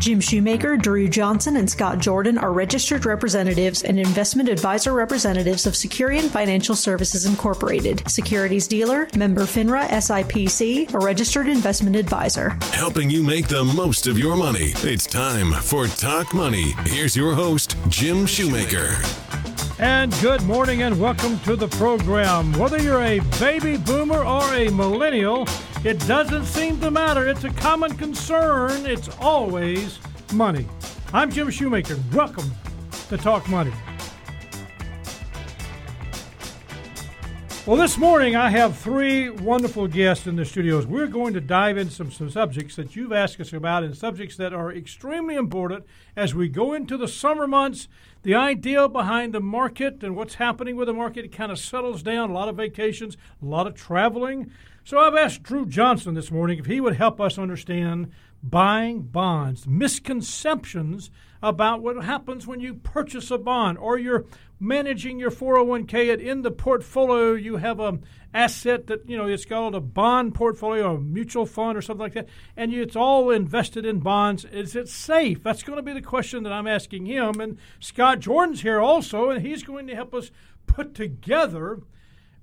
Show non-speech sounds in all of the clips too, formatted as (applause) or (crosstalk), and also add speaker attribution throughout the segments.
Speaker 1: Jim Shoemaker, Drew Johnson, and Scott Jordan are registered representatives and investment advisor representatives of Securian Financial Services Incorporated, securities dealer, member FINRA SIPC, a registered investment advisor.
Speaker 2: Helping you make the most of your money. It's time for Talk Money. Here's your host, Jim Shoemaker.
Speaker 3: And good morning and welcome to the program. Whether you're a baby boomer or a millennial, it doesn't seem to matter. It's a common concern. It's always money. I'm Jim Shoemaker. Welcome to Talk Money. Well, this morning I have three wonderful guests in the studios. We're going to dive into some, some subjects that you've asked us about and subjects that are extremely important as we go into the summer months. The idea behind the market and what's happening with the market kind of settles down. A lot of vacations, a lot of traveling. So I've asked Drew Johnson this morning if he would help us understand buying bonds, misconceptions about what happens when you purchase a bond or you're managing your 401k and in the portfolio. You have a asset that you know it's called a bond portfolio or a mutual fund or something like that and it's all invested in bonds. Is it safe? That's going to be the question that i'm asking him and scott jordan's here also and he's going to help us put together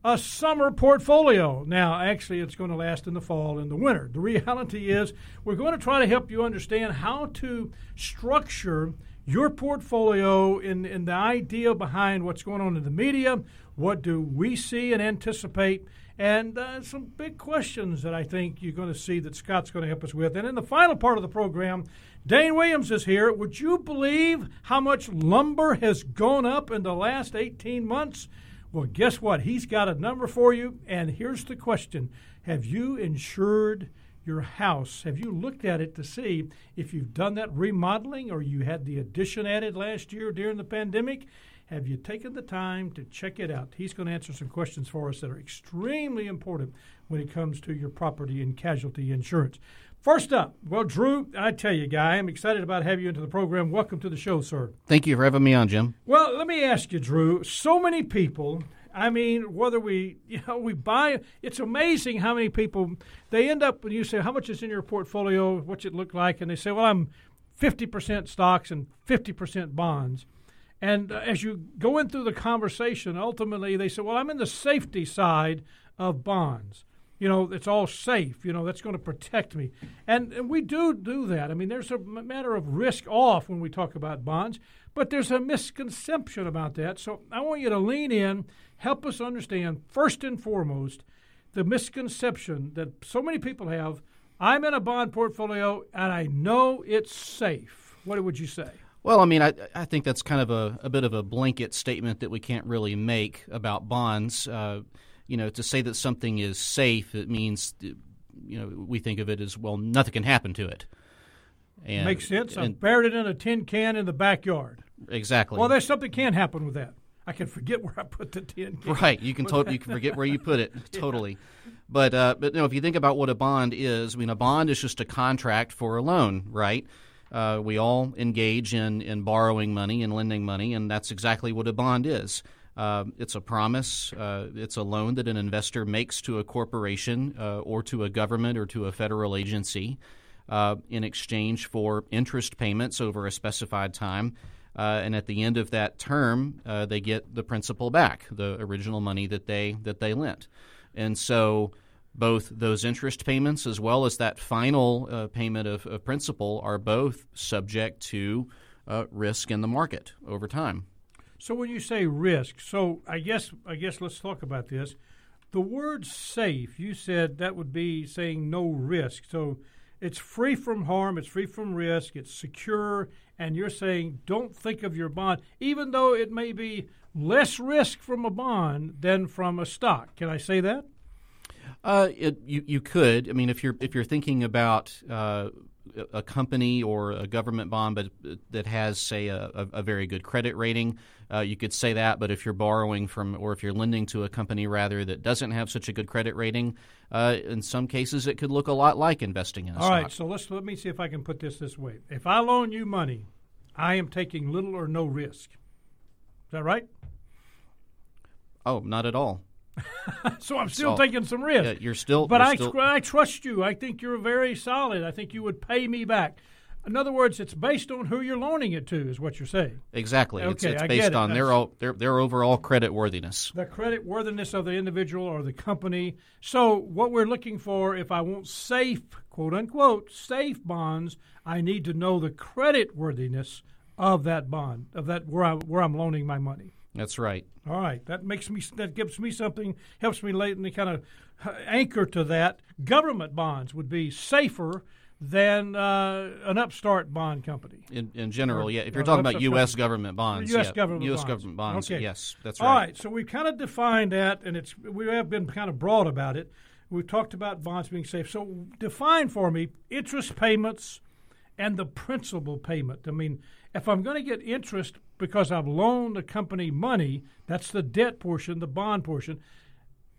Speaker 3: a summer portfolio. Now, actually, it's going to last in the fall and the winter. The reality is, we're going to try to help you understand how to structure your portfolio in, in the idea behind what's going on in the media, what do we see and anticipate, and uh, some big questions that I think you're going to see that Scott's going to help us with. And in the final part of the program, Dane Williams is here. Would you believe how much lumber has gone up in the last 18 months? Well, guess what? He's got a number for you. And here's the question Have you insured your house? Have you looked at it to see if you've done that remodeling or you had the addition added last year during the pandemic? Have you taken the time to check it out? He's going to answer some questions for us that are extremely important when it comes to your property and casualty insurance. First up, well, Drew, I tell you, guy, I'm excited about having you into the program. Welcome to the show, sir.
Speaker 4: Thank you for having me on, Jim.
Speaker 3: Well, let me ask you, Drew. So many people. I mean, whether we, you know, we buy, it's amazing how many people they end up when you say how much is in your portfolio, what's it look like, and they say, well, I'm 50% stocks and 50% bonds. And uh, as you go in through the conversation, ultimately they say, well, I'm in the safety side of bonds you know, it's all safe. You know, that's going to protect me. And, and we do do that. I mean, there's a matter of risk off when we talk about bonds, but there's a misconception about that. So I want you to lean in, help us understand, first and foremost, the misconception that so many people have. I'm in a bond portfolio and I know it's safe. What would you say?
Speaker 4: Well, I mean, I, I think that's kind of a, a bit of a blanket statement that we can't really make about bonds. Uh, you know, to say that something is safe, it means, you know, we think of it as well, nothing can happen to it.
Speaker 3: And, Makes sense. I buried it in a tin can in the backyard.
Speaker 4: Exactly.
Speaker 3: Well, there's something can happen with that. I can forget where I put the tin can.
Speaker 4: Right. You can to- you can forget where you put it. (laughs) Totally. yeah. But uh, but you know, if you think about what a bond is, I mean, a bond is just a contract for a loan, right? Uh, we all engage in in borrowing money and lending money, and that's exactly what a bond is. Uh, it's a promise. Uh, it's a loan that an investor makes to a corporation uh, or to a government or to a federal agency uh, in exchange for interest payments over a specified time. Uh, and at the end of that term, uh, they get the principal back, the original money that they that they lent. And so, both those interest payments as well as that final payment of, of, principal are both subject to risk in the market over time.
Speaker 3: So when you say risk, so I guess I guess let's talk about this. The word safe, you said that would be saying no risk. So it's free from harm, it's free from risk, it's secure, and you're saying don't think of your bond, even though it may be less risk from a bond than from a stock. Can I say that?
Speaker 4: Uh, it, you you could. I mean, if you're if you're thinking about uh, a company or a government bond, but that has, say, a, a very good credit rating, uh, you could say that. But if you're borrowing from, or if you're lending to a company rather that doesn't have such a good credit rating, uh, in some cases it could look a lot like investing in a
Speaker 3: All
Speaker 4: stock.
Speaker 3: All right, so let's let me see if I can put this this way. If I loan you money, I am taking little or no risk. Is that right?
Speaker 4: Oh, not at all. (laughs)
Speaker 3: so I'm still so, taking some risk.
Speaker 4: Yeah, you're still.
Speaker 3: But
Speaker 4: you're
Speaker 3: I,
Speaker 4: still...
Speaker 3: I trust you. I think you're very solid. I think you would pay me back. In other words, it's based on who you're loaning it to, is what you're saying.
Speaker 4: Exactly. it's,
Speaker 3: Okay,
Speaker 4: it's
Speaker 3: I
Speaker 4: based
Speaker 3: get it.
Speaker 4: on their, o- their their overall credit worthiness.
Speaker 3: The credit worthiness of the individual or the company. So, what we're looking for, if I want safe, quote unquote, safe bonds, I need to know the credit worthiness of that bond, of that where I'm, where I'm loaning my money.
Speaker 4: That's right.
Speaker 3: All right, that makes me that gives me something helps me lately kind of anchor to that. Government bonds would be safer than uh, an upstart bond company.
Speaker 4: In, in general,
Speaker 3: Or-
Speaker 4: yeah. If you're talking about U.S.
Speaker 3: government-
Speaker 4: government bonds,
Speaker 3: U.S.
Speaker 4: yeah,
Speaker 3: government
Speaker 4: U.S.
Speaker 3: bonds.
Speaker 4: government bonds.
Speaker 3: Okay.
Speaker 4: Yes, that's right.
Speaker 3: All
Speaker 4: right.
Speaker 3: so we've kind of defined that, and it's we have been kind of broad about it. We've talked about bonds being safe. So define for me interest payments and the principal payment. I mean, if I'm going to get interest because I've loaned the company money, that's the debt portion, the bond portion.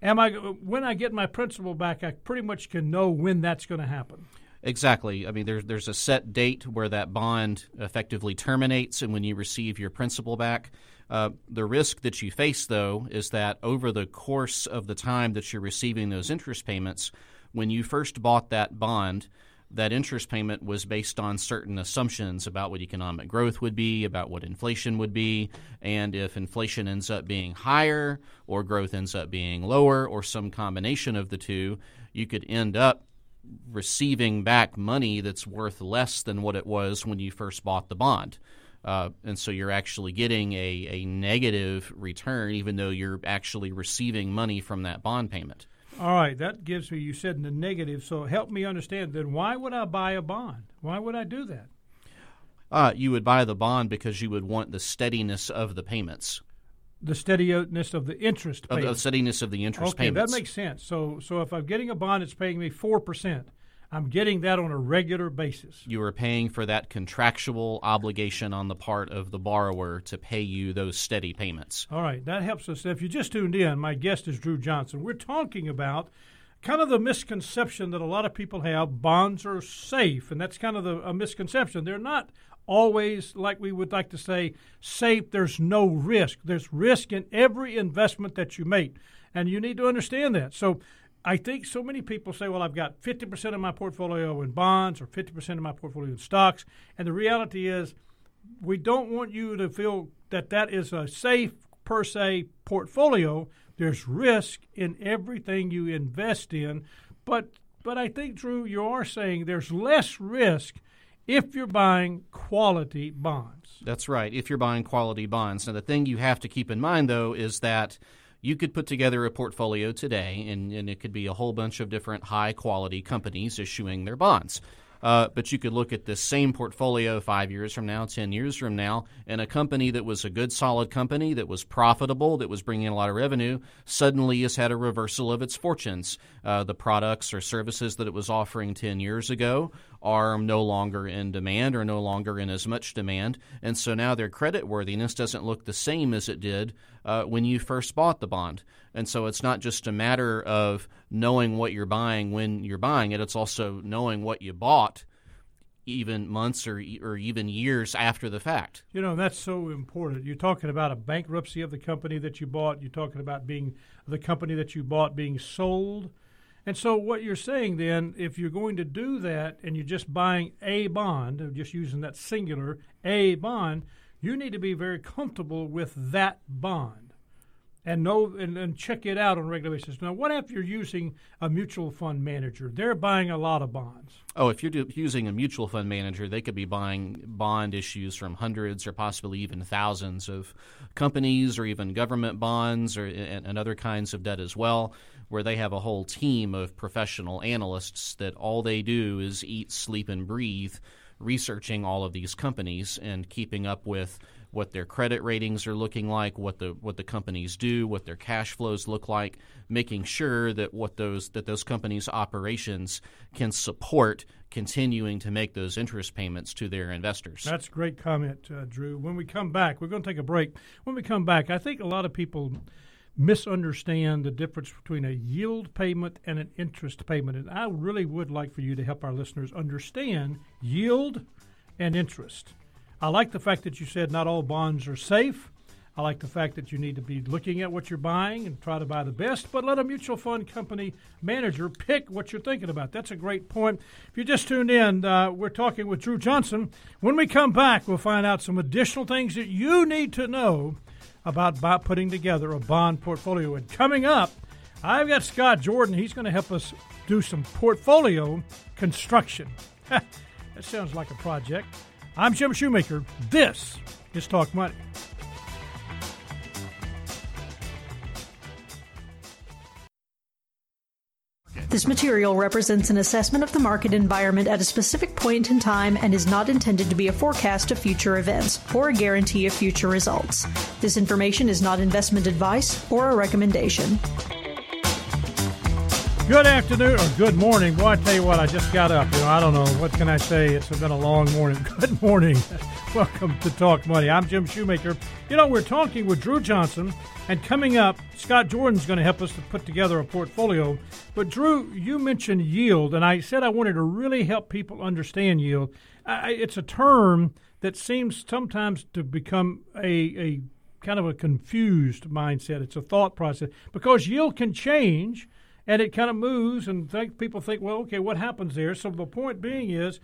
Speaker 3: Am I when I get my principal back? I pretty much can know when that's going to happen.
Speaker 4: Exactly. I mean, there's there's a set date where that bond effectively terminates, and when you receive your principal back. Uh, the risk that you face, though, is that over the course of the time that you're receiving those interest payments, when you first bought that bond, that interest payment was based on certain assumptions about what economic growth would be, about what inflation would be, and if inflation ends up being higher or growth ends up being lower or some combination of the two, you could end up receiving back money that's worth less than what it was when you first bought the bond. Uh, and so you're actually getting a, a negative return, even though you're actually receiving money from that bond payment.
Speaker 3: All right, that gives me. You said in the negative, so help me understand. Then why would I buy a bond? Why would I do that?
Speaker 4: Uh, you would buy the bond because you would want the steadiness of the payments,
Speaker 3: The steadiness of the interest
Speaker 4: of the steadiness of the interest
Speaker 3: okay,
Speaker 4: payments.
Speaker 3: that makes sense. So, so if I'm getting a bond that's paying me four percent, I'm getting that on a regular basis.
Speaker 4: you are paying for that contractual obligation on the part of the borrower to pay you those steady payments.
Speaker 3: All right, that helps us. If you just tuned in, my guest is Drew Johnson. We're talking about kind of the misconception that a lot of people have: bonds are safe, and that's kind of the, a misconception. They're not always like we would like to say safe. There's no risk. There's risk in every investment that you make, and you need to understand that. So. I think so many people say, well, I've got 50% of my portfolio in bonds or 50% of my portfolio in stocks. And the reality is, we don't want you to feel that that is a safe per se portfolio. There's risk in everything you invest in, but but I think Drew, you are saying there's less risk if you're buying quality bonds.
Speaker 4: That's right, if you're buying quality bonds. Now, the thing you have to keep in mind, though, is that you could put together a portfolio today, and, and it could be a whole bunch of different high quality companies issuing their bonds. Uh, but you could look at this same portfolio five years from now, 10 years from now, and a company that was a good, solid company that was profitable, that was bringing in a lot of revenue, suddenly has had a reversal of its fortunes. Uh, the products or services that it was offering 10 years ago are no longer in demand or no longer in as much demand. And so now their credit worthiness doesn't look the same as it did uh, when you first bought the bond. And so it's not just a matter of knowing what you're buying when you're buying it, it's also knowing what you bought even months or, or even years after the fact.
Speaker 3: You know, that's so important. You're talking about a bankruptcy of the company that you bought. You're talking about being the company that you bought being sold. And so, what you're saying then, if you're going to do that and you're just buying a bond, just using that singular, a bond, you need to be very comfortable with that bond and know and, and check it out on a regular basis. Now, what if you're using a mutual fund manager? They're buying a lot of bonds.
Speaker 4: Oh, if you're do, using a mutual fund manager, they could be buying bond issues from hundreds or possibly even thousands of companies or even government bonds or and, and other kinds of debt as well, where they have a whole team of professional analysts that all they do is eat, sleep, and breathe researching all of these companies and keeping up with what their credit ratings are looking like, what the what the companies do, what their cash flows look like, making sure that what those that those companies' operations can support continuing to make those interest payments to their investors.
Speaker 3: That's a great comment, uh, Drew. When we come back, we're going to take a break. When we come back, I think a lot of people misunderstand the difference between a yield payment and an interest payment. And I really would like for you to help our listeners understand yield and interest. I like the fact that you said not all bonds are safe. I like the fact that you need to be looking at what you're buying and try to buy the best, but let a mutual fund company manager pick what you're thinking about. That's a great point. If you just tuned in, uh, we're talking with Drew Johnson. When we come back, we'll find out some additional things that you need to know about putting together a bond portfolio. And coming up, I've got Scott Jordan. He's going to help us do some portfolio construction. (laughs) that sounds like a project. I'm Jim Shoemaker. This is Talk Money.
Speaker 1: This material represents an assessment of the market environment at a specific point in time and is not intended to be a forecast of future events or a guarantee of future results. This information is not investment advice or a recommendation.
Speaker 3: Good afternoon or good morning. Boy, I tell you what, I just got up. You know, I don't know what can I say. It's been a long morning. (laughs) Good morning. Welcome to Talk Money. I'm Jim Shoemaker. You know, we're talking with Drew Johnson, and coming up, Scott Jordan's going to help us to put together a portfolio. But, Drew, you mentioned yield, and I said I wanted to really help people understand yield. I, it's a term that seems sometimes to become a, a kind of a confused mindset. It's a thought process because yield can change and it kind of moves, and think, people think, well, okay, what happens there? So, the point being is,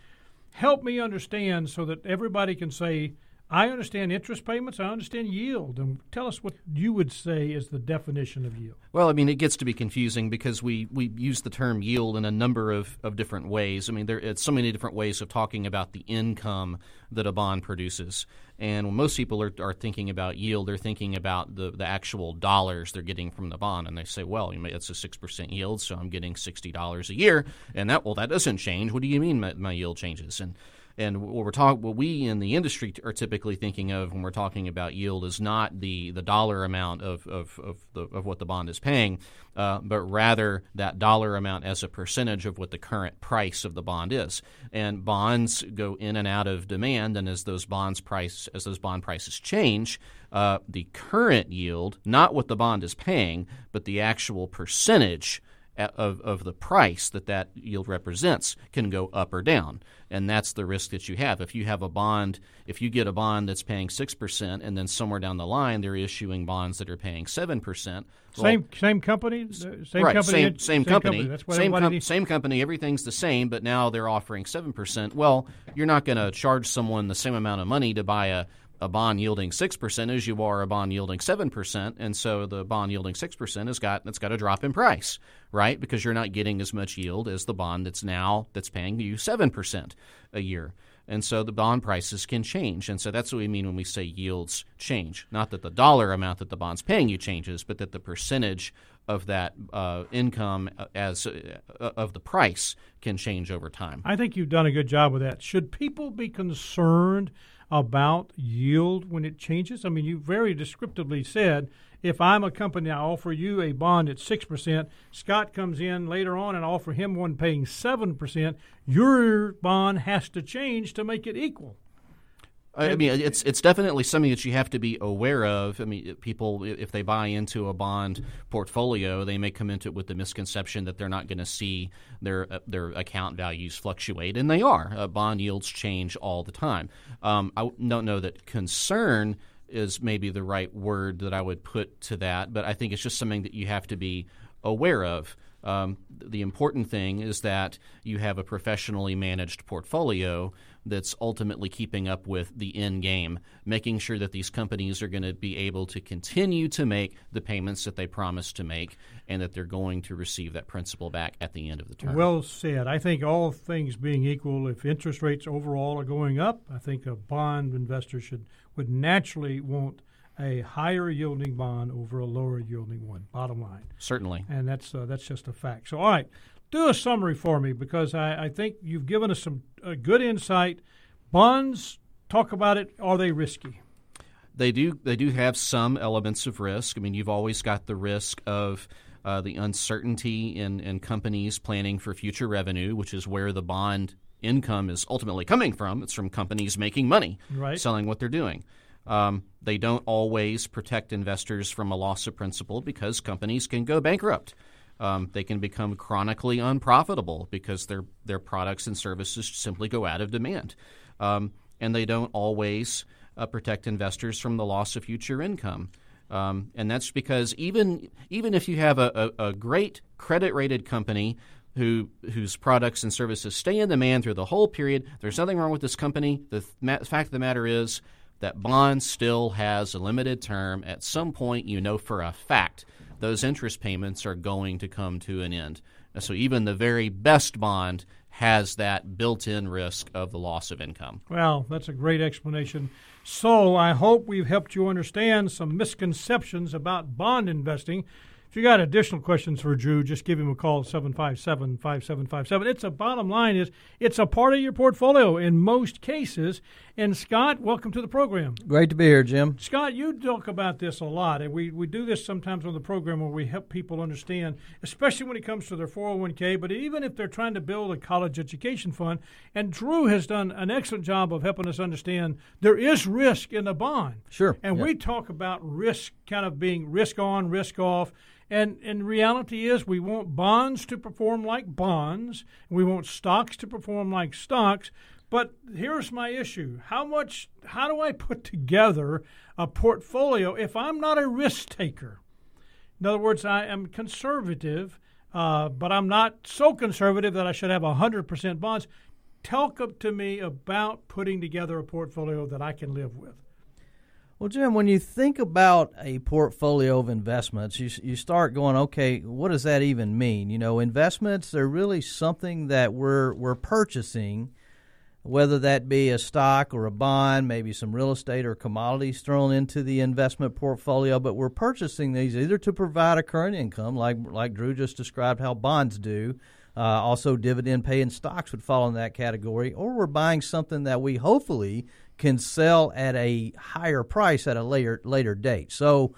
Speaker 3: help me understand so that everybody can say, I understand interest payments. I understand yield. And tell us what you would say is the definition of yield.
Speaker 4: Well, I mean, it gets to be confusing because we, we use the term yield in a number of, of different ways. I mean, there it's so many different ways of talking about the income that a bond produces. And when most people are, are thinking about yield, they're thinking about the, the actual dollars they're getting from the bond. And they say, well, you know, it's a 6% yield, so I'm getting $60 a year. And that, well, that doesn't change. What do you mean my, my yield changes? And and what we're talking, what we in the industry are typically thinking of when we're talking about yield is not the, the dollar amount of of, of, the, of what the bond is paying, uh, but rather that dollar amount as a percentage of what the current price of the bond is. And bonds go in and out of demand, and as those bonds price as those bond prices change, uh, the current yield, not what the bond is paying, but the actual percentage of, of the price that that yield represents can go up or down. And that's the risk that you have. If you have a bond, if you get a bond that's paying 6% and then somewhere down the line they're issuing bonds that are paying 7%.
Speaker 3: Well, same same company?
Speaker 4: Same right, company? Same, same, same company. company. Same, com- same company. Everything's the same, but now they're offering 7%. Well, you're not going to charge someone the same amount of money to buy a a bond yielding six percent as you are a bond yielding seven percent, and so the bond yielding six percent has got it's got a drop in price, right? Because you're not getting as much yield as the bond that's now that's paying you seven percent a year. And so the bond prices can change. And so that's what we mean when we say yields change. Not that the dollar amount that the bond's paying you changes, but that the percentage of that uh, income uh, as uh, of the price can change over time.
Speaker 3: I think you've done a good job with that. Should people be concerned about yield when it changes? I mean, you very descriptively said if I'm a company, I offer you a bond at 6%, Scott comes in later on and offer him one paying 7%, your bond has to change to make it equal.
Speaker 4: I mean, it's it's definitely something that you have to be aware of. I mean, people, if they buy into a bond portfolio, they may come into it with the misconception that they're not going to see their uh, their account values fluctuate, and they are. Uh, bond yields change all the time. Um, I don't know that concern is maybe the right word that I would put to that, but I think it's just something that you have to be aware of. Um, the important thing is that you have a professionally managed portfolio that's ultimately keeping up with the end game, making sure that these companies are going to be able to continue to make the payments that they promised to make and that they're going to receive that principal back at the end of the term.
Speaker 3: Well said. I think all things being equal, if interest rates overall are going up, I think a bond investor should would naturally want a higher yielding bond over a lower yielding one. Bottom line,
Speaker 4: certainly,
Speaker 3: and that's uh, that's just a fact. So, all right, do a summary for me because I, I think you've given us some uh, good insight. Bonds, talk about it. Are they risky?
Speaker 4: They do. They do have some elements of risk. I mean, you've always got the risk of uh, the uncertainty in, in companies planning for future revenue, which is where the bond income is ultimately coming from. It's from companies making money,
Speaker 3: right.
Speaker 4: selling what they're doing. Um, they don't always protect investors from a loss of principal because companies can go bankrupt um, they can become chronically unprofitable because their their products and services simply go out of demand, um, and they don't always uh, protect investors from the loss of future income. Um, and that's because even even if you have a, a, a great credit rated company who whose products and services stay in demand through the whole period, there's nothing wrong with this company. The th- fact of the matter is that bond still has a limited term. At some point, you know for a fact those interest payments are going to come to an end. So even the very best bond has that built in risk of the loss of income.
Speaker 3: Well, that's a great explanation. So I hope we've helped you understand some misconceptions about bond investing. If you got additional questions for Drew, just give him a call at 757 5757. It's a bottom line is it's a part of your portfolio in most cases. And Scott, welcome to the program.
Speaker 5: Great to be here, Jim.
Speaker 3: Scott, you talk about this a lot, and we, we do this sometimes on the program where we help people understand, especially when it comes to their 401k, but even if they're trying to build a college education fund. And Drew has done an excellent job of helping us understand there is risk in the bond.
Speaker 5: Sure.
Speaker 3: And
Speaker 5: yeah.
Speaker 3: we talk about risk kind of being risk on, risk off. And and reality is we want bonds to perform like bonds. We want stocks to perform like stocks. But here's my issue. How much how do I put together a portfolio if I'm not a risk taker? In other words, I am conservative, uh, but I'm not so conservative that I should have 100% bonds. Talk up to me about putting together a portfolio that I can live with.
Speaker 5: Well, Jim, when you think about a portfolio of investments, you, you start going, okay, what does that even mean? You know, investments, they're really something that we're, we're purchasing, whether that be a stock or a bond, maybe some real estate or commodities thrown into the investment portfolio, but we're purchasing these either to provide a current income, like, like Drew just described how bonds do. Uh, also, dividend paying stocks would fall in that category, or we're buying something that we hopefully can sell at a higher price at a later later date. So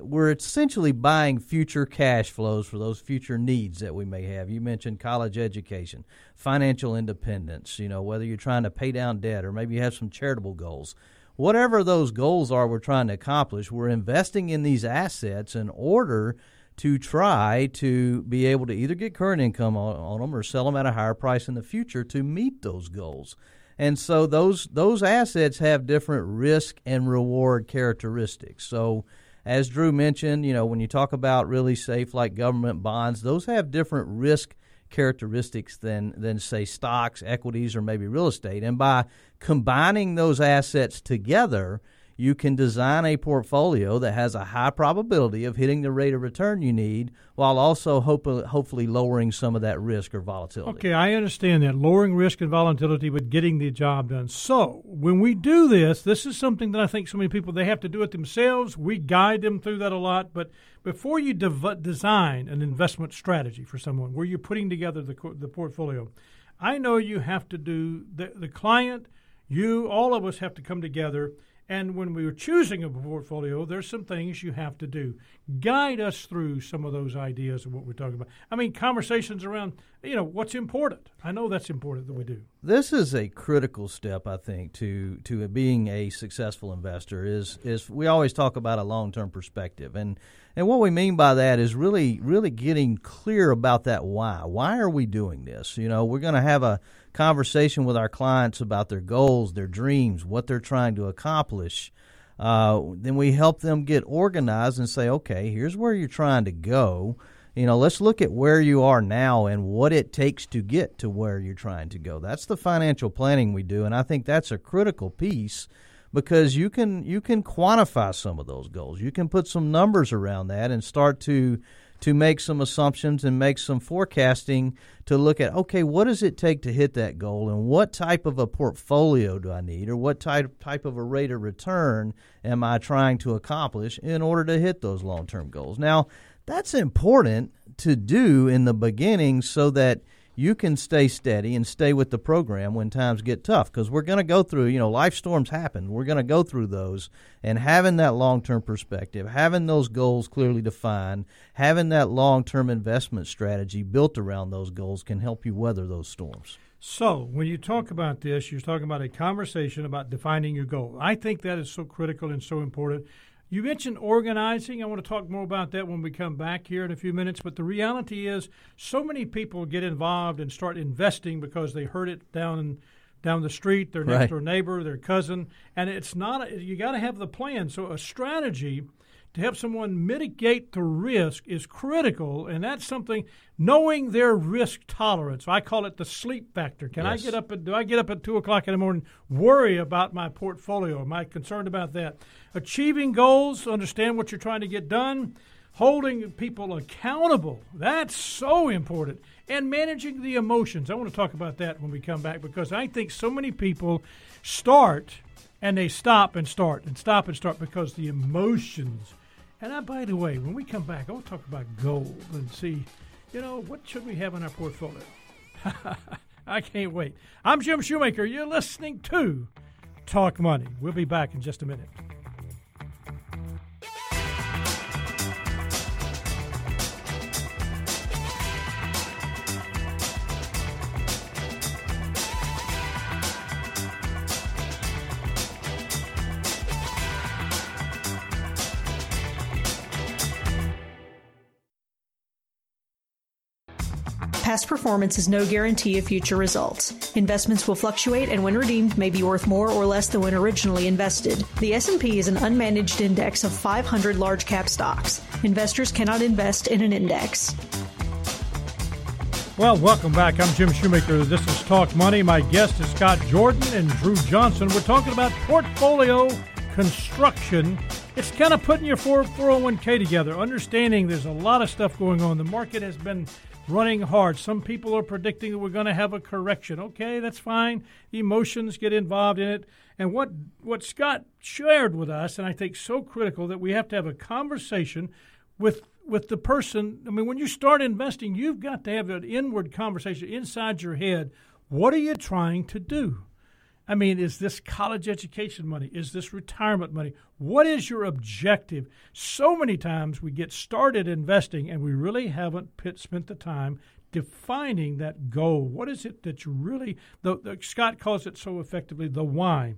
Speaker 5: we're essentially buying future cash flows for those future needs that we may have. You mentioned college education, financial independence, you know, whether you're trying to pay down debt or maybe you have some charitable goals. Whatever those goals are we're trying to accomplish, we're investing in these assets in order to try to be able to either get current income on, on them or sell them at a higher price in the future to meet those goals. And so those those assets have different risk and reward characteristics. So as Drew mentioned, you know, when you talk about really safe like government bonds, those have different risk characteristics than than say stocks, equities or maybe real estate. And by combining those assets together, you can design a portfolio that has a high probability of hitting the rate of return you need while also hope, hopefully lowering some of that risk or volatility.
Speaker 3: Okay, I understand that. Lowering risk and volatility, but getting the job done. So, when we do this, this is something that I think so many people, they have to do it themselves. We guide them through that a lot. But before you dev- design an investment strategy for someone where you're putting together the, the portfolio, I know you have to do the, the client, you, all of us have to come together – and when we are choosing a portfolio, there's some things you have to do. Guide us through some of those ideas of what we're talking about. I mean, conversations around, you know, what's important. I know that's important that we do.
Speaker 5: This is a critical step, I think, to to being a successful investor. Is is we always talk about a long term perspective, and and what we mean by that is really really getting clear about that why. Why are we doing this? You know, we're going to have a conversation with our clients about their goals, their dreams, what they're trying to accomplish, uh, then we help them get organized and say, okay, here's where you're trying to go. You know, let's look at where you are now and what it takes to get to where you're trying to go. That's the financial planning we do, and I think that's a critical piece because you can you can quantify some of those goals. You can put some numbers around that and start to to make some assumptions and make some forecasting to look at okay, what does it take to hit that goal and what type of a portfolio do I need or what type type of a rate of return am I trying to accomplish in order to hit those long-term goals. Now, that's important to do in the beginning so that you can stay steady and stay with the program when times get tough because we're going to go through, you know, life storms happen. We're going to go through those. And having that long term perspective, having those goals clearly defined, having that long term investment strategy built around those goals can help you weather those storms.
Speaker 3: So, when you talk about this, you're talking about a conversation about defining your goal. I think that is so critical and so important. You mentioned organizing. I want to talk more about that when we come back here in a few minutes. But the reality is, so many people get involved and start investing because they heard it down down the street, their next
Speaker 5: Right.
Speaker 3: door neighbor, their cousin, and it's not. A, you got to have the plan. So a strategy to help someone mitigate the risk is critical, and that's something knowing their risk tolerance. I call it the sleep factor. Can I get up? At, do I get up at two o'clock in the morning? Worry about my portfolio? Am I concerned about that? Achieving goals, understand what you're trying to get done. Holding people accountable, that's so important. And managing the emotions. I want to talk about that when we come back because I think so many people start and they stop and start and stop and start because the emotions. And I, by the way, when we come back, I want to talk about gold and see, you know, what should we have in our portfolio? (laughs) I can't wait. I'm Jim Shoemaker. You're listening to Talk Money. We'll be back in just a minute.
Speaker 1: Past performance is no guarantee of future results. Investments will fluctuate and when redeemed may be worth more or less than when originally invested. The S&P is an unmanaged index of 500 large cap stocks. Investors cannot invest in an index.
Speaker 3: Well, welcome back. I'm Jim Shoemaker. This is Talk Money. My guest is Scott Jordan and Drew Johnson. We're talking about portfolio construction. It's kind of putting your 4- 401k together, understanding there's a lot of stuff going on. The market has been running hard. Some people are predicting that we're going to have a correction. Okay, that's fine. Emotions get involved in it. And what what Scott shared with us, and I think so critical that we have to have a conversation with with the person. I mean, when you start investing, you've got to have an inward conversation inside your head. What are you trying to do? I mean, is this college education money? Is this retirement money? What is your objective? So many times we get started investing and we really haven't pit, spent the time defining that goal. What is it that you really, the, the, Scott calls it so effectively, the why.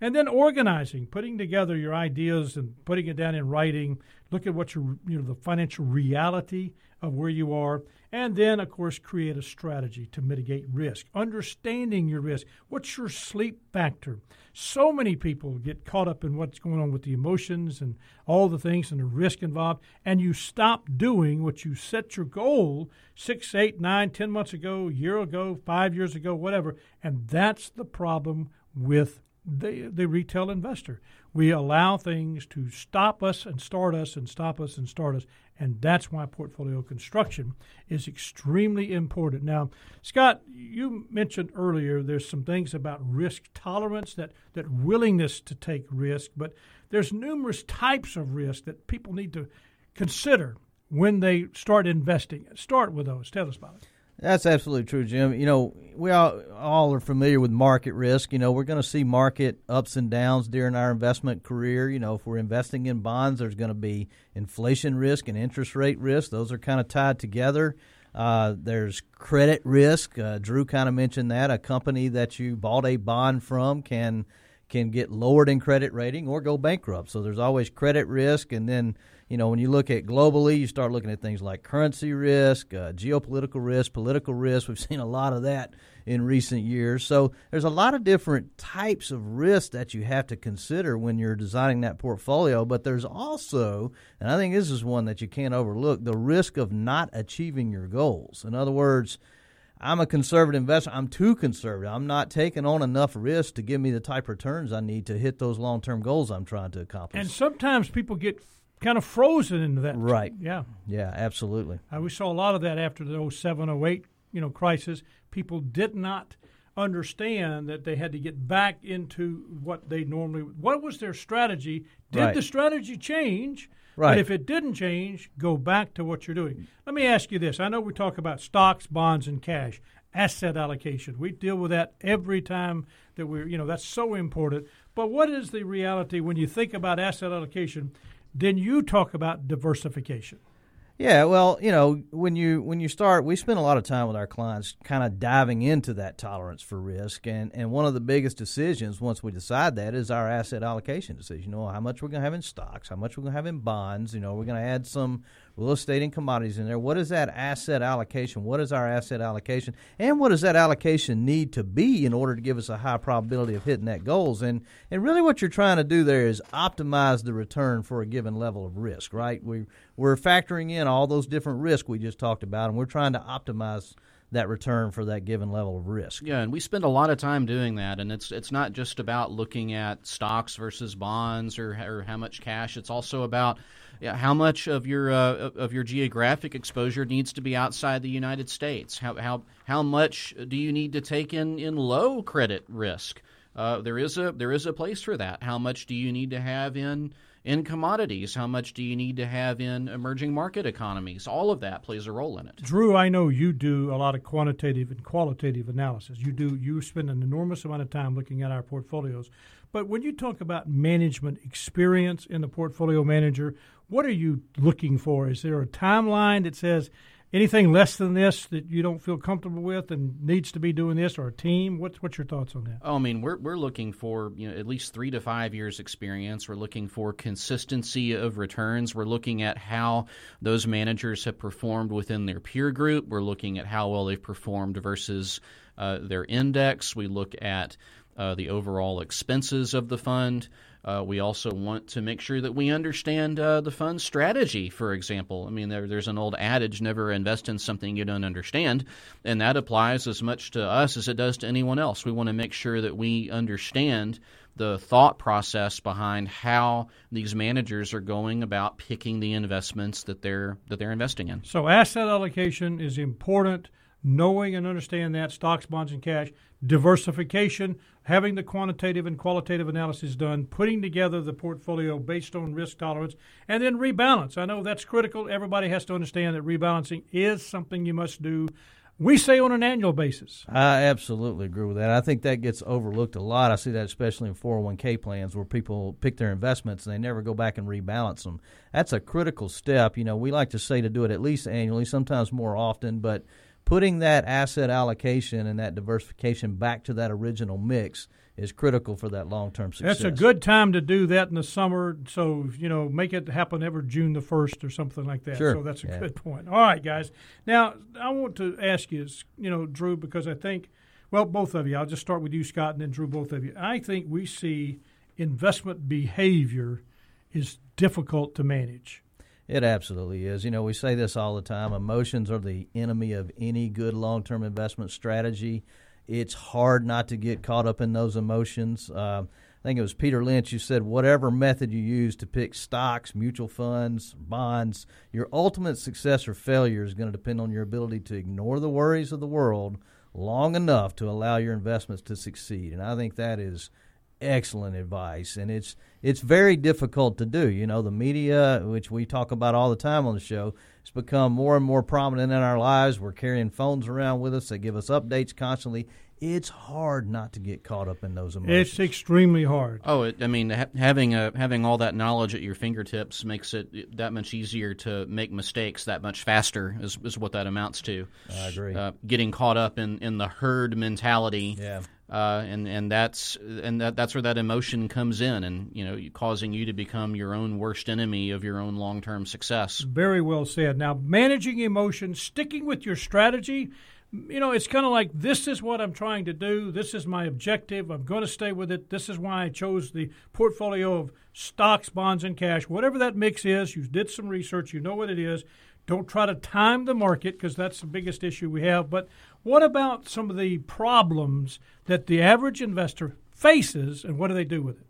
Speaker 3: And then organizing, putting together your ideas and putting it down in writing. Look at what your, you know, the financial reality of where you are. And then, of course, create a strategy to mitigate risk. Understanding your risk. What's your sleep factor? So many people get caught up in what's going on with the emotions and all the things and the risk involved, and you stop doing what you set your goal six, eight, nine, ten months ago, a year ago, five years ago, whatever. And that's the problem with the, the retail investor. We allow things to stop us and start us and stop us and start us. And that's why portfolio construction is extremely important. Now, Scott, you mentioned earlier there's some things about risk tolerance, that, that willingness to take risk, but there's numerous types of risk that people need to consider when they start investing. Start with those. Tell us about it.
Speaker 5: That's absolutely true, Jim. You know, we all, all are familiar with market risk. You know, we're going to see market ups and downs during our investment career. You know, if we're investing in bonds, there's going to be inflation risk and interest rate risk. Those are kind of tied together. Uh, there's credit risk. Uh, Drew kind of mentioned that. A company that you bought a bond from can can get lowered in credit rating or go bankrupt. So there's always credit risk, and then you know when you look at globally, you start looking at things like currency risk, uh, geopolitical risk, political risk. We've (laughs) seen a lot of that in recent years. So there's a lot of different types of risks that you have to consider when you're designing that portfolio. But there's also, and I think this is one that you can't overlook, the risk of not achieving your goals. In other words. I'm a conservative investor. I'm too conservative. I'm not taking on enough risk to give me the type of returns I need to hit those long term goals I'm trying to accomplish.
Speaker 3: And sometimes people get kind of frozen into that.
Speaker 5: Right.
Speaker 3: Yeah.
Speaker 5: yeah, absolutely.
Speaker 3: We saw a lot of that after the 07, 08, you know, crisis. People did not understand that they had to get back into what they normally. What was their strategy? Did
Speaker 5: Right.
Speaker 3: the strategy change?
Speaker 5: Right.
Speaker 3: But if it didn't change, go back to what you're doing. Let me ask you this: I know we talk about stocks, bonds, and cash, asset allocation. We deal with that every time that we're, you know, that's so important. But what is the reality when you think about asset allocation? Then you talk about diversification.
Speaker 5: Yeah, well, you know, when you when you start, we spend a lot of time with our clients, kind of diving into that tolerance for risk, and and one of the biggest decisions once we decide that is our asset allocation decision. You know, how much we're going to have in stocks, how much we're going to have in bonds. You know, we're going to add some real estate and commodities in there. What is that asset allocation? What is our asset allocation? And what does that allocation need to be in order to give us a high probability of hitting that goals? And and really what you're trying to do there is optimize the return for a given level of risk, right? We we're factoring in all those different risks we just talked about and we're trying to optimize that return for that given level of risk.
Speaker 4: Yeah, and we spend a lot of time doing that, and it's it's not just about looking at stocks versus bonds or, or how much cash. It's also about yeah, how much of your uh, of your geographic exposure needs to be outside the United States. How how how much do you need to take in in low credit risk? Uh, there is a there is a place for that. How much do you need to have in in commodities? How much do you need to have in emerging market economies? All of that plays a role in it.
Speaker 3: Drew, I know you do a lot of quantitative and qualitative analysis. You do you spend an enormous amount of time looking at our portfolios. But when you talk about management experience in the portfolio manager, what are you looking for? Is there a timeline that says anything less than this that you don't feel comfortable with and needs to be doing this or a team? What's what's your thoughts on that?
Speaker 4: Oh i mean we're, we're looking for you know at least three to five years experience. We're looking for consistency of returns. We're looking at how those managers have performed within their peer group. We're looking at how well they've performed versus uh, their index. We look at uh, the overall expenses of the fund uh, we also want to make sure that we understand uh, the fund strategy, for example. I mean, there, there's an old adage never invest in something you don't understand, and that applies as much to us as it does to anyone else. We want to make sure that we understand the thought process behind how these managers are going about picking the investments that they're that they're investing in.
Speaker 3: So asset allocation is important knowing and understanding that stocks, bonds, and cash, diversification, having the quantitative and qualitative analysis done, putting together the portfolio based on risk tolerance, and then rebalance. I know that's critical. Everybody has to understand that rebalancing is something you must do. We say on an annual basis.
Speaker 5: I absolutely agree with that. I think that gets overlooked a lot. I see that especially in 401k plans where people pick their investments and they never go back and rebalance them. That's a critical step. You know, we like to say to do it at least annually, sometimes more often, but – putting that asset allocation and that diversification back to that original mix is critical for that long term success.
Speaker 3: That's a good time to do that in the summer. So, you know, make it happen every June the 1st or something like that.
Speaker 5: Sure.
Speaker 3: So that's a
Speaker 5: yeah.
Speaker 3: good point. All right, guys. Now, I want to ask you, you know, Drew, because I think, well, both of you, I'll just start with you, Scott, and then Drew, both of you. I think we see investment behavior is difficult to manage.
Speaker 5: It absolutely is. You know, we say this all the time emotions are the enemy of any good long term investment strategy. It's hard not to get caught up in those emotions. Uh, I think it was Peter Lynch who said, whatever method you use to pick stocks, mutual funds, bonds, your ultimate success or failure is going to depend on your ability to ignore the worries of the world long enough to allow your investments to succeed. And I think that is excellent advice, and it's it's very difficult to do. You know, the media, which we talk about all the time on the show, has become more and more prominent in our lives. We're carrying phones around with us; they give us updates constantly. It's hard not to get caught up in those emotions.
Speaker 3: It's extremely hard.
Speaker 4: Oh, it, I mean, ha- having a, having all that knowledge at your fingertips makes it that much easier to make mistakes that much faster. Is, is what that amounts to.
Speaker 5: I agree.
Speaker 4: Uh, getting caught up in, in the herd mentality.
Speaker 5: Yeah
Speaker 4: uh, and and that's and that, that's where that emotion comes in, and you know, causing you to become your own worst enemy of your own long term success.
Speaker 3: Very well said. Now, managing emotions, sticking with your strategy. You know, it's kind of like this is what I'm trying to do. This is my objective. I'm going to stay with it. This is why I chose the portfolio of stocks, bonds, and cash. Whatever that mix is, you did some research. You know what it is. Don't try to time the market because that's the biggest issue we have. But what about some of the problems that the average investor faces, and what do they do with it?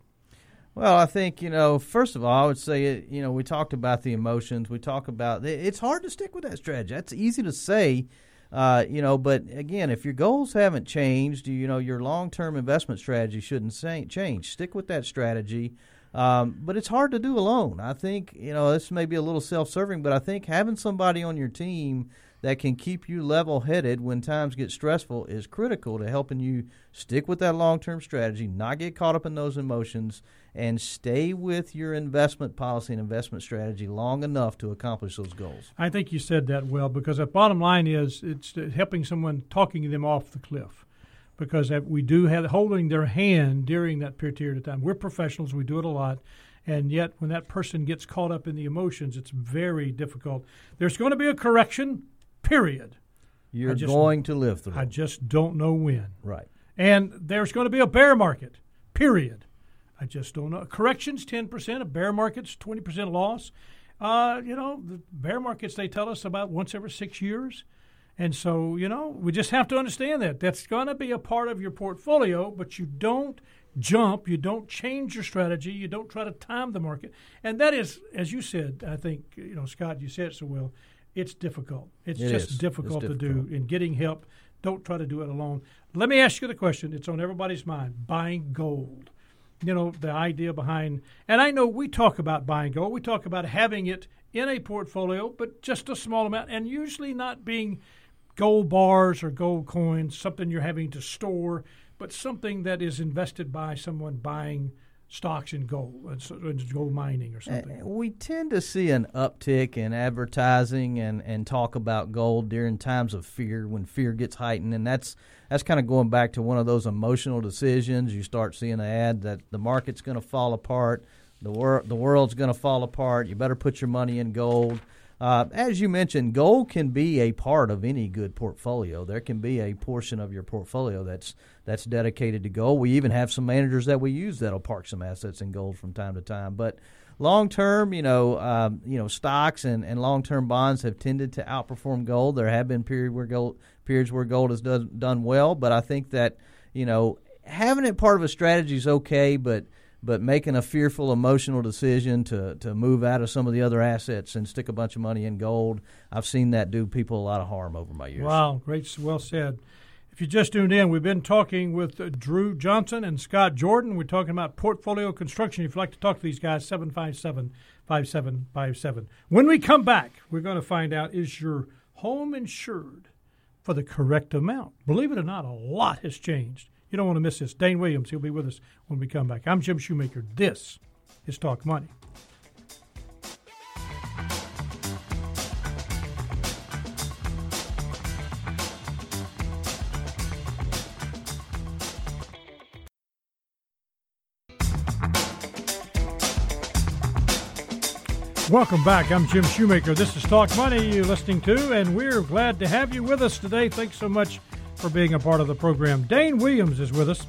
Speaker 5: Well, I think you know. First of all, I would say you know we talked about the emotions. We talk about it's hard to stick with that strategy. That's easy to say, uh, you know. But again, if your goals haven't changed, you know your long-term investment strategy shouldn't change. Stick with that strategy. Um, but it's hard to do alone. I think you know this may be a little self-serving, but I think having somebody on your team that can keep you level headed when times get stressful is critical to helping you stick with that long term strategy, not get caught up in those emotions, and stay with your investment policy and investment strategy long enough to accomplish those goals.
Speaker 3: I think you said that well because the bottom line is it's helping someone talking them off the cliff because we do have holding their hand during that period of time. We're professionals, we do it a lot. And yet, when that person gets caught up in the emotions, it's very difficult. There's going to be a correction, period.
Speaker 5: You're
Speaker 3: just-
Speaker 5: going to live through
Speaker 3: I just don't know when.
Speaker 5: Right.
Speaker 3: And there's going to be a bear market, period. I just don't know. Corrections 10%, a bear market's 20% loss. Uh, you know, the bear markets, they tell us about once every six years. And so, you know, we just have to understand that. That's going to be a part of your portfolio, but you don't jump, you don't change your strategy, you don't try to time the market. And that is, as you said, I think, you know, Scott, you said it so well, it's difficult. It's
Speaker 5: It
Speaker 3: just
Speaker 5: is. It's
Speaker 3: difficult, to do.
Speaker 5: difficult.
Speaker 3: In getting help, don't try to do it alone. Let me ask you the question. It's on everybody's mind buying gold. You know, the idea behind, and I know we talk about buying gold, we talk about having it in a portfolio, but just a small amount, and usually not being gold bars or gold coins, something you're having to store, but something that is invested by someone buying stocks in gold, and gold mining or something.
Speaker 5: Uh, We tend to see an uptick in advertising and, and talk about gold during times of fear when fear gets heightened, and that's that's kind of going back to one of those emotional decisions. You start seeing an ad that the market's going to fall apart, the world the world's going to fall apart. You better put your money in gold. Uh, as you mentioned, gold can be a part of any good portfolio. There can be a portion of your portfolio that's that's dedicated to gold. We even have some managers that we use that'll park some assets in gold from time to time. But long term, you know, um, you know, stocks and, and long term bonds have tended to outperform gold. There have been period where gold periods where gold has done done well, but I think that you know having it part of a strategy is okay, but but making a fearful, emotional decision to, to move out of some of the other assets and stick a bunch of money in gold, I've seen that do people a lot of harm over my years.
Speaker 3: Wow, great, well said. If you just tuned in, we've been talking with Drew Johnson and Scott Jordan. We're talking about portfolio construction. If you'd like to talk to these guys, 757 5757. When we come back, we're going to find out is your home insured for the correct amount? Believe it or not, a lot has changed. You don't want to miss this. Dane Williams, he'll be with us when we come back. I'm Jim Shoemaker. This is Talk Money. Welcome back. I'm Jim Shoemaker. This is Talk Money you're listening to, and we're glad to have you with us today. Thanks so much for being a part of the program. Dane Williams is with us.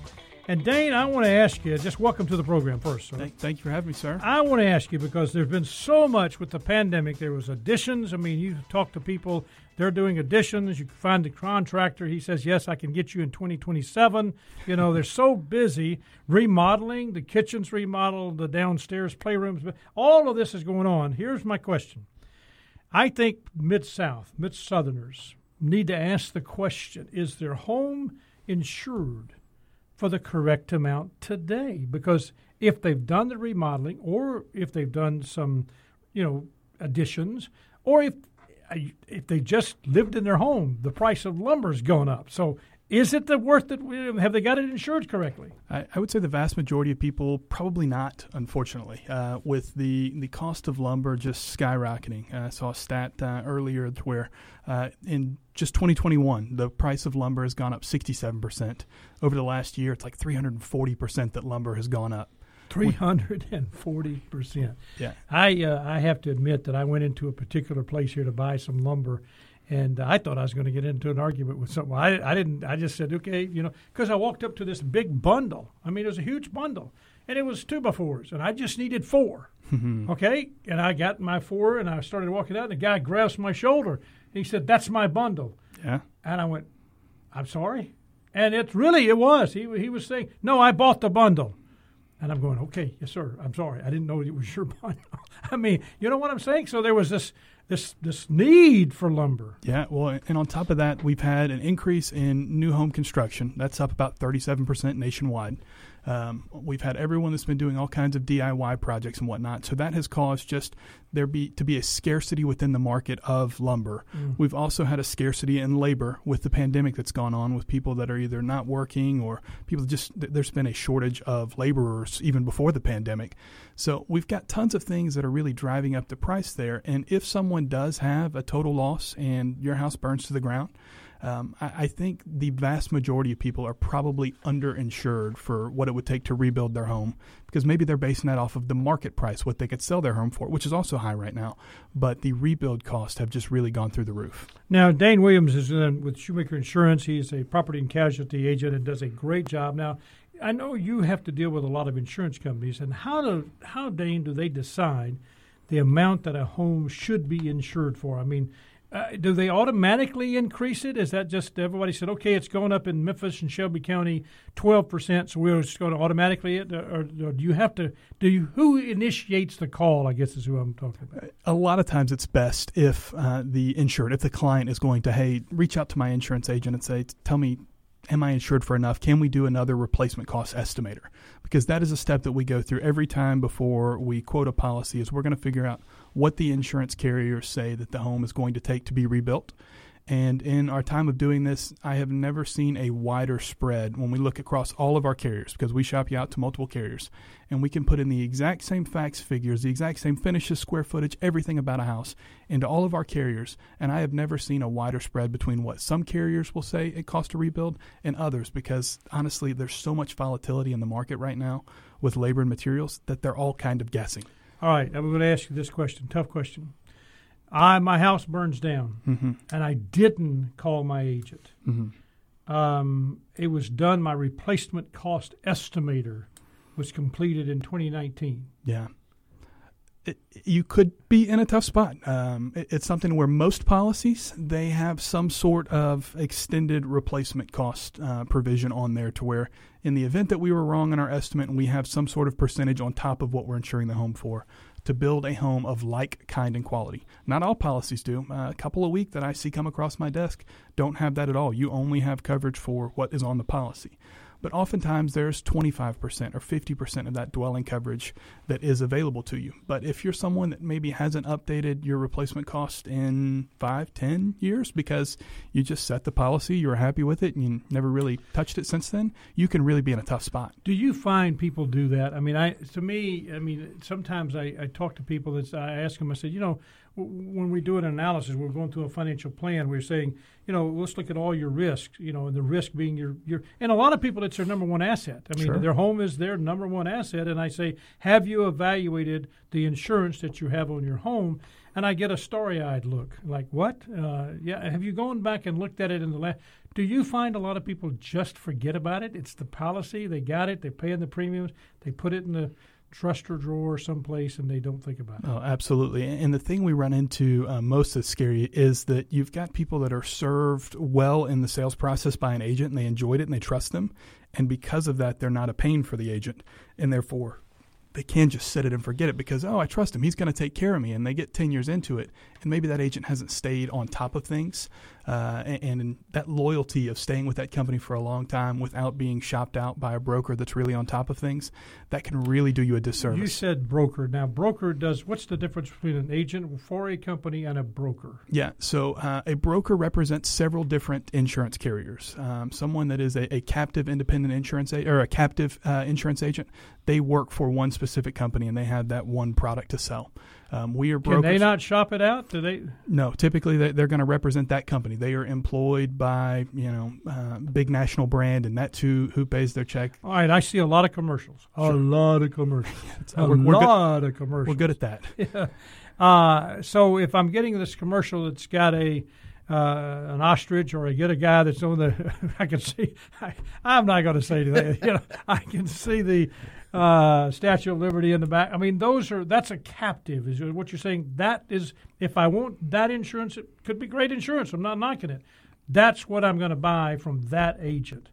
Speaker 3: And Dane, I want to ask you, just welcome to the program first. Sir.
Speaker 6: Thank, thank you for having me, sir.
Speaker 3: I want to ask you because there's been so much with the pandemic. There was additions. I mean, you talk to people; they're doing additions. You can find the contractor. He says, "Yes, I can get you in 2027." You know, they're so busy remodeling. The kitchens remodeled, the downstairs playrooms. but All of this is going on. Here's my question: I think mid South, mid Southerners need to ask the question: Is their home insured? for the correct amount today because if they've done the remodeling or if they've done some you know additions or if if they just lived in their home the price of lumber's gone up so is it the worth that we, have they got it insured correctly
Speaker 6: I, I would say the vast majority of people probably not, unfortunately, uh, with the, the cost of lumber just skyrocketing. Uh, I saw a stat uh, earlier where uh, in just 2021, the price of lumber has gone up 67%. Over the last year, it's like 340% that lumber has gone up.
Speaker 3: 340%.
Speaker 6: Yeah.
Speaker 3: I uh, I have to admit that I went into a particular place here to buy some lumber, and I thought I was going to get into an argument with someone. I, I didn't. I just said, okay, you know, because I walked up to this big bundle. I mean, it was a huge bundle, and it was two by fours, and I just needed four. Mm-hmm. okay, and I got my four, and I started walking out, and the guy grabs my shoulder. He said, "That's my bundle,"
Speaker 6: Yeah.
Speaker 3: and I went, "I'm sorry," and it's really it was. He he was saying, "No, I bought the bundle." And I'm going, okay, yes, sir. I'm sorry, I didn't know it was your (laughs) bundle. I mean, you know what I'm saying? So there was this this this need for lumber.
Speaker 6: Yeah, well, and on top of that, we've had an increase in new home construction. That's up about 37% nationwide. Um, we've had everyone that's been doing all kinds of DIY projects and whatnot. So that has caused just there be to be a scarcity within the market of lumber. We've also had a scarcity in labor with the pandemic that's gone on with people that are either not working or people just there's been a shortage of laborers even before the pandemic. So we've got tons of things that are really driving up the price there. And if someone does have a total loss and your house burns to the ground, Um, I, I, think the vast majority of people are probably underinsured for what it would take to rebuild their home because maybe they're basing that off of the market price, what they could sell their home for, which is also high right now. But the rebuild costs have just really gone through the roof.
Speaker 3: Now, Dane Williams is in, with Shoemaker Insurance. He's a property and casualty agent and does a great job. Now, I know you have to deal with a lot of insurance companies, and how do how Dane do they decide the amount that a home should be insured for? I mean, uh, do they automatically increase it? Is that just everybody said, okay, it's going up in Memphis and Shelby County, twelve percent, so we're just going to automatically it, or, or, do you have to? Do you who initiates the call? I guess is who I'm talking about.
Speaker 6: A lot of times, it's best if uh, the insured, if the client is going to, hey, reach out to my insurance agent and say, tell me am I insured for enough? Can we do another replacement cost estimator? Because that is a step that we go through every time before we quote a policy is we're going to figure out what the insurance carriers say that the home is going to take to be rebuilt. And in our time of doing this, I have never seen a wider spread when we look across all of our carriers because we shop you out to multiple carriers. And we can put in the exact same facts figures, the exact same finishes, square footage, everything about a house into all of our carriers. And I have never seen a wider spread between what some carriers will say it costs to rebuild and others because honestly, there's so much volatility in the market right now with labor and materials that they're all kind of guessing.
Speaker 3: All right, I'm going to ask you this question, tough question. I my house burns down, mm-hmm. and I didn't call my agent. Mm-hmm. Um, it was done. My replacement cost estimator was completed in 2019.
Speaker 6: Yeah. It, you could be in a tough spot. Um, it, it's something where most policies they have some sort of extended replacement cost uh, provision on there, to where in the event that we were wrong in our estimate, and we have some sort of percentage on top of what we're insuring the home for, to build a home of like kind and quality. Not all policies do. Uh, a couple a week that I see come across my desk don't have that at all. You only have coverage for what is on the policy but oftentimes there's 25% or 50% of that dwelling coverage that is available to you. But if you're someone that maybe hasn't updated your replacement cost in five, ten years because you just set the policy, you were happy with it, and you never really touched it since then, you can really be in a tough spot.
Speaker 3: Do you find people do that? I mean, I to me, I mean, sometimes I, I talk to people that I ask them, I said, you know, when we do an analysis, we're going through a financial plan. We're saying, you know, let's look at all your risks. You know, and the risk being your your. And a lot of people, it's their number one asset. I mean, sure. their home is their number one asset. And I say, have you evaluated the insurance that you have on your home? And I get a starry-eyed look, like, what? Uh, yeah, have you gone back and looked at it in the last? Do you find a lot of people just forget about it? It's the policy. They got it. They're paying the premiums. They put it in the dresser drawer someplace and they don't think about it.
Speaker 6: Oh, absolutely. And the thing we run into uh, most that's scary is that you've got people that are served well in the sales process by an agent and they enjoyed it and they trust them. And because of that, they're not a pain for the agent. And therefore, they can just set it and forget it because oh I trust him he's going to take care of me and they get 10 years into it and maybe that agent hasn't stayed on top of things uh, and, and, that loyalty of staying with that company for a long time without being shopped out by a broker that's really on top of things that can really do you a disservice.
Speaker 3: You said broker. Now broker does what's the difference between an agent for a company and a broker?
Speaker 6: Yeah, so uh, a broker represents several different insurance carriers. Um, someone that is a, a captive independent insurance a- or a captive uh, insurance agent, they work for one specific company and they have that one product to sell. Um, we are brokers.
Speaker 3: Can they not shop it out? Do they?
Speaker 6: No. Typically, they, are going to represent that company. They are employed by you know uh, big national brand, and that's who who pays their check.
Speaker 3: All right. I see a lot of commercials.
Speaker 6: Sure.
Speaker 3: A lot of commercials. (laughs) a we're, we're lot good. of commercials.
Speaker 6: We're good at that. (laughs)
Speaker 3: yeah. Uh, so if I'm getting this commercial that's got a uh, an ostrich or I get a guy that's on the (laughs) I can see I, am not going to say that you know I can see the uh, Statue of Liberty in the back. I mean, those are that's a captive. Is what you're saying? That is, if I want that insurance, it could be great insurance. I'm not knocking it. That's what I'm going to buy from that agent.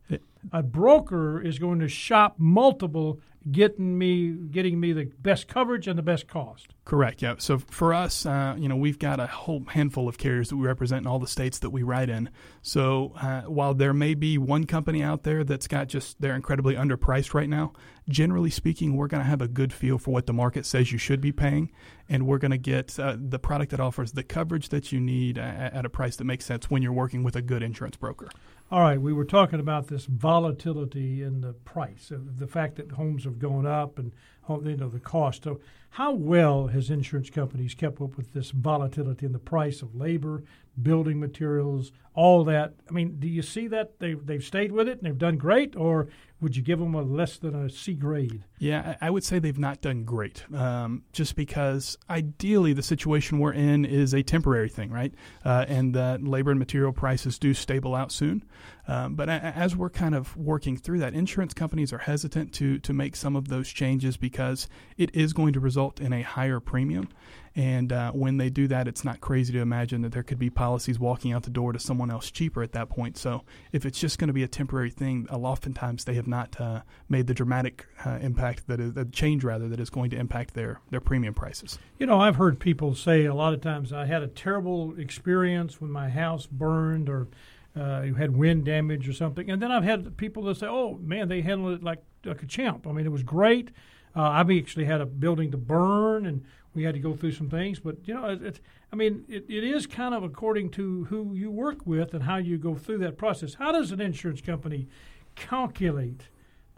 Speaker 3: A broker is going to shop multiple getting me getting me the best coverage and the best cost.
Speaker 6: Correct. Yeah. So for us, uh, you know, we've got a whole handful of carriers that we represent in all the states that we write in. So uh, while there may be one company out there that's got just they're incredibly underpriced right now, generally speaking, we're going to have a good feel for what the market says you should be paying, and we're going to get uh, the product that offers the coverage that you need at, at a price that makes sense when you're working with a good insurance broker.
Speaker 3: All right, we were talking about this volatility in the price, the fact that homes have gone up and you know the cost. So, how well has insurance companies kept up with this volatility in the price of labor, building materials, all that. I mean, do you see that they they've stayed with it and they've done great, or would you give them a less than a C grade?
Speaker 6: Yeah, I would say they've not done great. Um, just because ideally the situation we're in is a temporary thing, right? Uh, and that labor and material prices do stable out soon. Um, but as we're kind of working through that, insurance companies are hesitant to to make some of those changes because it is going to result in a higher premium. And uh, when they do that, it's not crazy to imagine that there could be policies walking out the door to someone else cheaper at that point. So if it's just going to be a temporary thing, oftentimes they have not uh, made the dramatic uh, impact that is, the change rather that is going to impact their their premium prices.
Speaker 3: You know, I've heard people say a lot of times I had a terrible experience when my house burned or uh, you had wind damage or something, and then I've had people that say, "Oh man, they handled it like like a champ." I mean, it was great. Uh, I've actually had a building to burn and we had to go through some things. But you know, it, I mean, it, it is kind of according to who you work with and how you go through that process. How does an insurance company calculate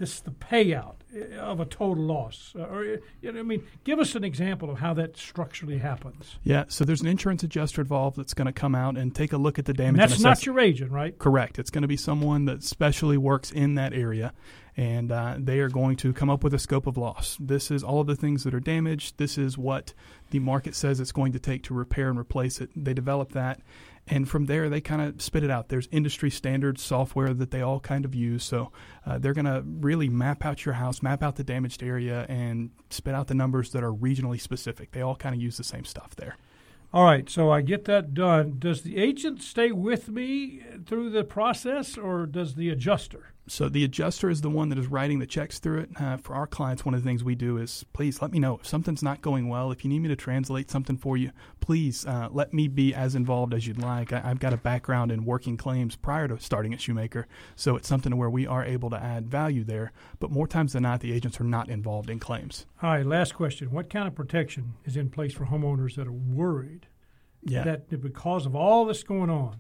Speaker 3: this the payout eh, of a total loss? Uh, or you know, I mean, give us an example of how that structurally happens.
Speaker 6: Yeah, so there's an insurance adjuster involved that's going to come out and take a look at the damage.
Speaker 3: And that's and not your agent, right?
Speaker 6: Correct. It's going to be someone that specially works in that area and uh, they are going to come up with a scope of loss. This is all of the things that are damaged. This is what the market says it's going to take to repair and replace it. They develop that, and from there they kind of spit it out. There's industry standard software that they all kind of use, so uh, they're going to really map out your house, map out the damaged area, and spit out the numbers that are regionally specific. They all kind of use the same stuff there.
Speaker 3: All right, so I get that done. Does the agent stay with me through the process, or does the adjuster?
Speaker 6: So the adjuster is the one that is writing the checks through it. Uh, for our clients, one of the things we do is please let me know if something's not going well. If you need me to translate something for you, please uh, let me be as involved as you'd like. I, have got a background in working claims prior to starting at Shoemaker, so it's something where we are able to add value there. But more times than not, the agents are not involved in claims.
Speaker 3: All right, last question: What kind of protection is in place for homeowners that are worried yeah. that because of all this going on?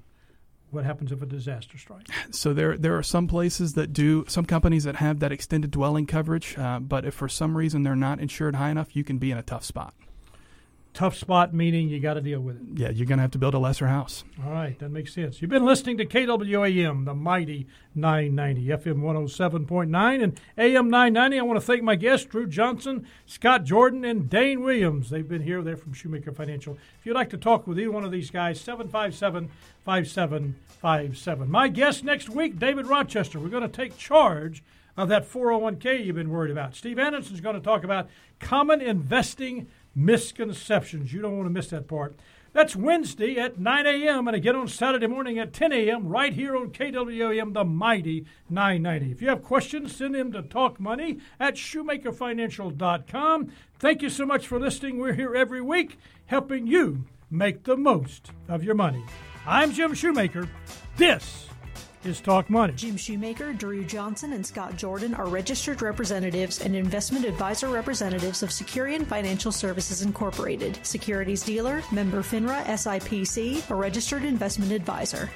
Speaker 3: What happens if a disaster strikes?
Speaker 6: So there there are some places that do some companies that have that extended dwelling coverage, uh, but if for some reason they're not insured high enough, you can be in a tough spot
Speaker 3: tough spot meaning you got to deal with it.
Speaker 6: Yeah, you're going to have to build a lesser house.
Speaker 3: All right, that makes sense. You've been listening to KWAM, the mighty 990, FM 107.9 and AM 990. I want to thank my guests, Drew Johnson, Scott Jordan, and Dane Williams. They've been here. They're from Shoemaker Financial. If you'd like to talk with either one of these guys, 757 5757. My guest next week, David Rochester. We're going to take charge of that 401k you've been worried about. Steve Anderson's going to talk about common investing misconceptions. You don't want to miss that part. That's Wednesday at 9 a.m. and again on Saturday morning at 10 a.m. right here on KWAM, the mighty 990. If you have questions, send them to talkmoney at shoemakerfinancial.com. Thank you so much for listening. We're here every week helping you make the most of your money. I'm Jim Shoemaker. This is Talk Money.
Speaker 1: Jim Shoemaker, Drew Johnson, and Scott Jordan are registered representatives and investment advisor representatives of Securian Financial Services Incorporated, securities dealer, member FINRA SIPC, a registered investment advisor.